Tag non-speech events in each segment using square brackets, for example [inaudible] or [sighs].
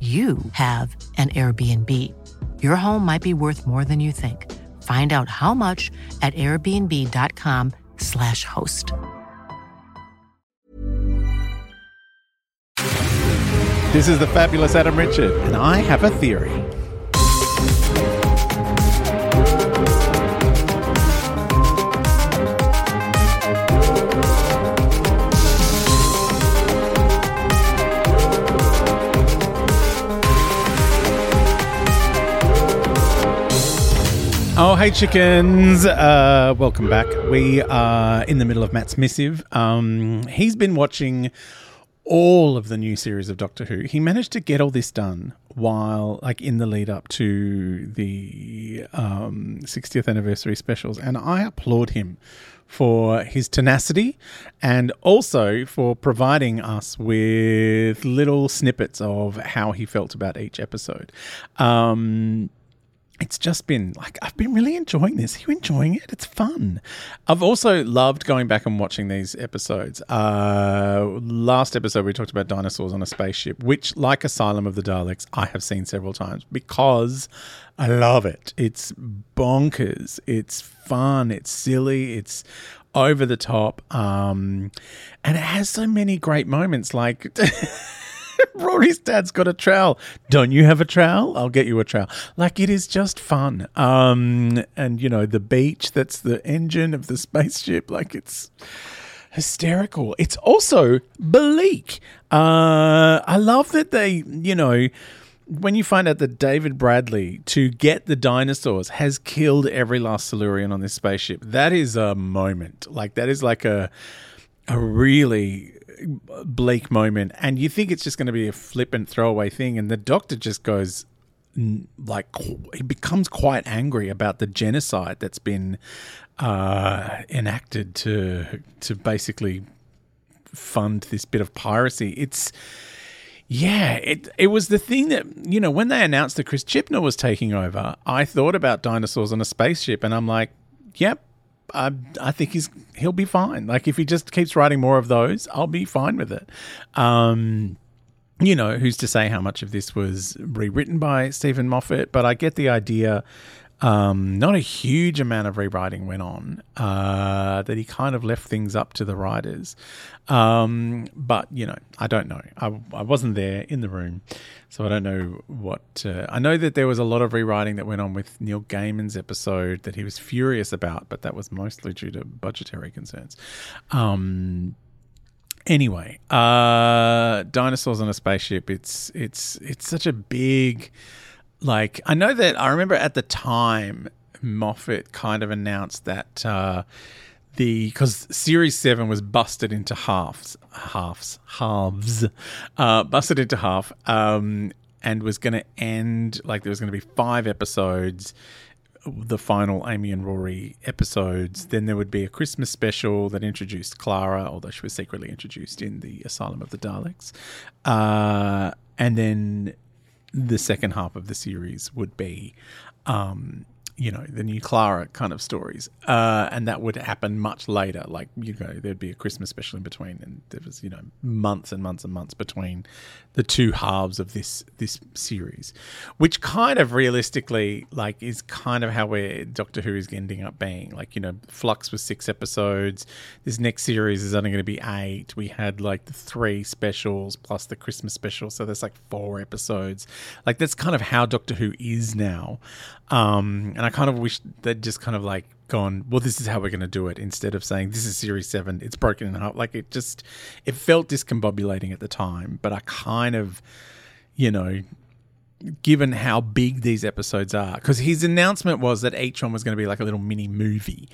you have an Airbnb. Your home might be worth more than you think. Find out how much at airbnb.com/slash host. This is the fabulous Adam Richard, and I have a theory. Oh, hey, chickens. Uh, welcome back. We are in the middle of Matt's missive. Um, he's been watching all of the new series of Doctor Who. He managed to get all this done while, like, in the lead up to the um, 60th anniversary specials. And I applaud him for his tenacity and also for providing us with little snippets of how he felt about each episode. Um, it's just been like I've been really enjoying this. Are you enjoying it? It's fun. I've also loved going back and watching these episodes. Uh, last episode we talked about dinosaurs on a spaceship, which, like Asylum of the Daleks, I have seen several times because I love it. It's bonkers. It's fun. It's silly. It's over the top. Um, and it has so many great moments. Like. [laughs] [laughs] Rory's dad's got a trowel. Don't you have a trowel? I'll get you a trowel. Like it is just fun. Um, and you know the beach. That's the engine of the [laughs] spaceship. Like it's hysterical. It's also bleak. Uh, I love that they, you know. When you find out that David Bradley, to get the dinosaurs, has killed every last Silurian on this spaceship, that is a moment. Like that is like a a really bleak moment, and you think it's just going to be a flippant throwaway thing, and the doctor just goes like he becomes quite angry about the genocide that's been uh, enacted to to basically fund this bit of piracy. It's yeah, it it was the thing that you know when they announced that Chris Chibnall was taking over, I thought about dinosaurs on a spaceship, and I'm like, yep, I, I think he's he'll be fine. Like if he just keeps writing more of those, I'll be fine with it. Um, you know, who's to say how much of this was rewritten by Steven Moffat? But I get the idea. Um, not a huge amount of rewriting went on. Uh, that he kind of left things up to the writers. Um, but you know, I don't know. I, I wasn't there in the room, so I don't know what. Uh, I know that there was a lot of rewriting that went on with Neil Gaiman's episode that he was furious about, but that was mostly due to budgetary concerns. Um, anyway, uh, dinosaurs on a spaceship. It's it's it's such a big. Like I know that I remember at the time Moffat kind of announced that. Uh, the because series 7 was busted into halves halves halves uh, busted into half um, and was going to end like there was going to be five episodes the final Amy and Rory episodes. Then there would be a Christmas special that introduced Clara, although she was secretly introduced in the Asylum of the Daleks. Uh, and then the second half of the series would be um, you know the new Clara kind of stories, uh, and that would happen much later. Like you know, there'd be a Christmas special in between, and there was you know months and months and months between the two halves of this this series, which kind of realistically like is kind of how we're Doctor Who is ending up being. Like you know, Flux was six episodes. This next series is only going to be eight. We had like the three specials plus the Christmas special, so there's like four episodes. Like that's kind of how Doctor Who is now. Um, and I kind of wish they'd just kind of like gone, well, this is how we're going to do it instead of saying this is series seven, it's broken in half. Like it just, it felt discombobulating at the time, but I kind of, you know, given how big these episodes are, because his announcement was that each one was going to be like a little mini movie.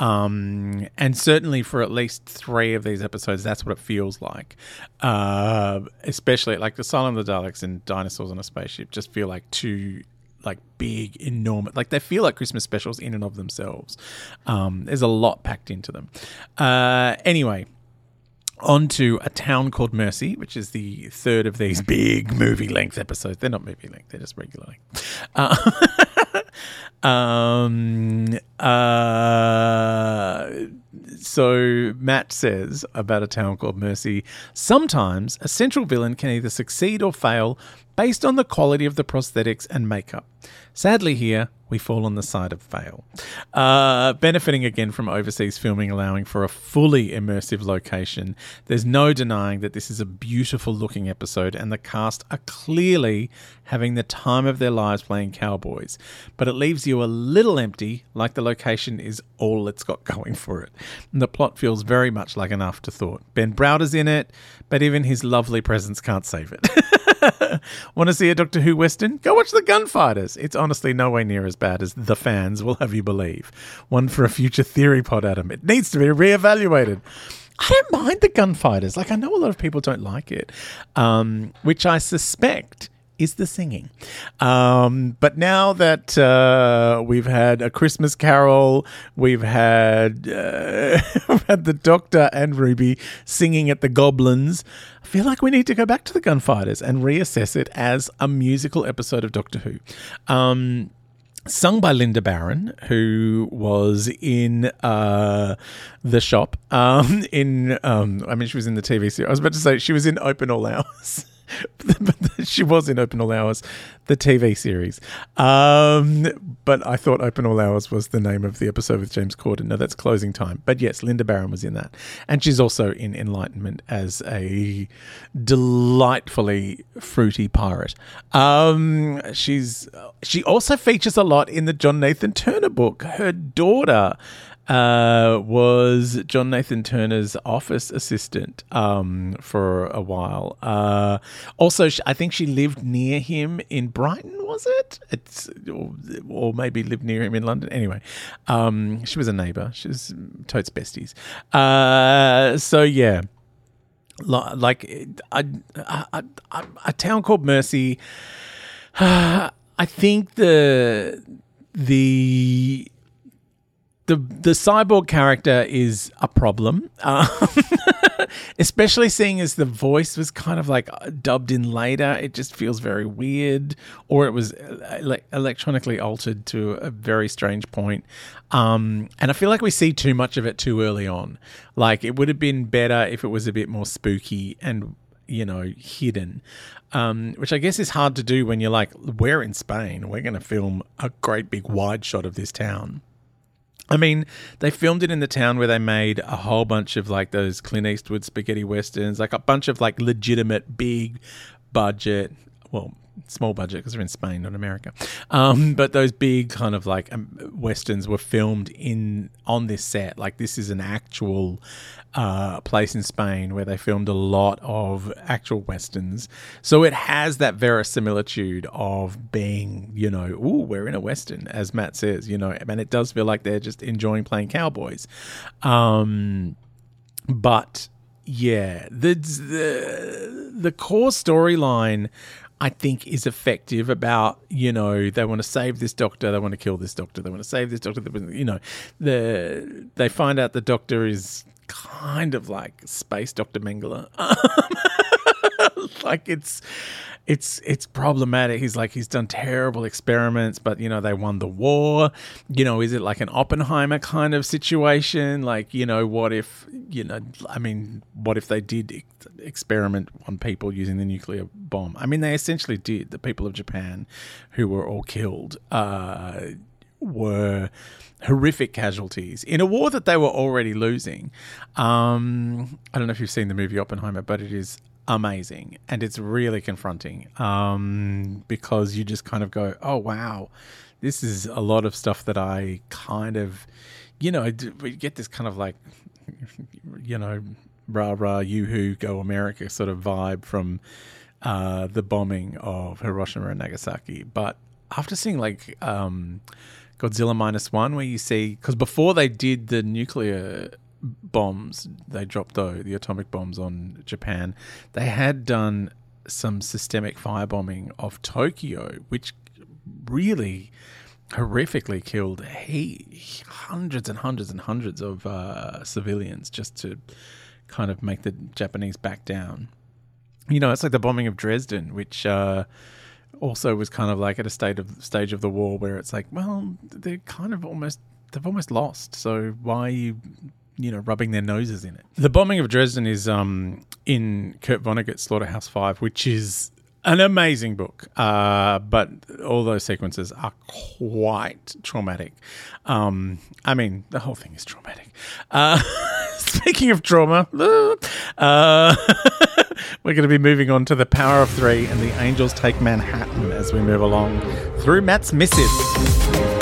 Um, and certainly for at least three of these episodes, that's what it feels like. Uh, especially like the Asylum of the Daleks and Dinosaurs on a Spaceship just feel like two like big, enormous, like they feel like Christmas specials in and of themselves. Um, there's a lot packed into them. Uh, anyway, on to a town called Mercy, which is the third of these big movie length episodes. They're not movie length; they're just regular length. Uh, [laughs] um, uh, so Matt says about a town called Mercy. Sometimes a central villain can either succeed or fail based on the quality of the prosthetics and makeup. Sadly, here we fall on the side of fail. Uh, benefiting again from overseas filming, allowing for a fully immersive location, there's no denying that this is a beautiful looking episode, and the cast are clearly having the time of their lives playing cowboys. But it leaves you a little empty, like the location is all it's got [laughs] going for it. And the plot feels very much like an afterthought. Ben Browder's in it, but even his lovely presence can't save it. [laughs] [laughs] Want to see a Doctor Who Western? Go watch The Gunfighters. It's honestly nowhere near as bad as the fans will have you believe. One for a future theory pod, Adam. It needs to be reevaluated. I don't mind The Gunfighters. Like, I know a lot of people don't like it, um, which I suspect is the singing. Um, but now that uh, we've had a Christmas Carol, we've had uh, [laughs] we've had the Doctor and Ruby singing at the Goblins. I feel like we need to go back to the Gunfighters and reassess it as a musical episode of Doctor Who. Um, sung by Linda Baron, who was in uh, the shop. Um, in um, I mean, she was in the TV series. I was about to say she was in Open All Hours. [laughs] [laughs] she was in Open All Hours, the TV series. Um, but I thought Open All Hours was the name of the episode with James Corden. No, that's Closing Time. But yes, Linda Baron was in that. And she's also in Enlightenment as a delightfully fruity pirate. Um, she's She also features a lot in the John Nathan Turner book. Her daughter uh, was John Nathan Turner's office assistant um, for a while. Uh, also, I think she lived near him in Brighton. Was it? It's or, or maybe lived near him in London. Anyway, um, she was a neighbour. She was totes besties. Uh, so yeah, like a, a, a, a town called Mercy. [sighs] I think the the the the cyborg character is a problem, um, [laughs] especially seeing as the voice was kind of like dubbed in later. It just feels very weird, or it was ele- electronically altered to a very strange point. Um, and I feel like we see too much of it too early on. Like it would have been better if it was a bit more spooky and you know hidden. Um, which I guess is hard to do when you're like, we're in Spain. We're going to film a great big wide shot of this town. I mean, they filmed it in the town where they made a whole bunch of like those Clint Eastwood spaghetti westerns, like a bunch of like legitimate big budget, well, small budget because they're in Spain, not America. Um, [laughs] but those big kind of like um, westerns were filmed in on this set. Like this is an actual uh, place in Spain where they filmed a lot of actual westerns. So it has that verisimilitude of being, you know, ooh, we're in a western, as Matt says, you know, and it does feel like they're just enjoying playing cowboys. Um, but yeah, the the, the core storyline I think is effective about you know they want to save this doctor, they want to kill this doctor, they want to save this doctor. You know, the they find out the doctor is kind of like space Doctor Mengele. [laughs] like it's it's it's problematic. He's like he's done terrible experiments, but you know they won the war. You know, is it like an Oppenheimer kind of situation? Like you know, what if you know? I mean, what if they did ex- experiment on people using the nuclear bomb? I mean, they essentially did. The people of Japan, who were all killed, uh, were horrific casualties in a war that they were already losing. Um, I don't know if you've seen the movie Oppenheimer, but it is amazing and it's really confronting um, because you just kind of go, oh, wow, this is a lot of stuff that I kind of, you know, we get this kind of like, [laughs] you know, rah rah, you who go America sort of vibe from uh, the bombing of Hiroshima and Nagasaki. But after seeing like um, Godzilla minus one, where you see, because before they did the nuclear bombs. They dropped though the atomic bombs on Japan. They had done some systemic firebombing of Tokyo which really horrifically killed he, hundreds and hundreds and hundreds of uh, civilians just to kind of make the Japanese back down. You know it's like the bombing of Dresden which uh, also was kind of like at a state of stage of the war where it's like well they're kind of almost they've almost lost. So why are you you know, rubbing their noses in it. The bombing of Dresden is um, in Kurt Vonnegut's Slaughterhouse Five, which is an amazing book, uh, but all those sequences are quite traumatic. Um, I mean, the whole thing is traumatic. Uh, [laughs] speaking of trauma, [laughs] uh, [laughs] we're going to be moving on to the Power of Three and the Angels Take Manhattan as we move along through Matt's missive.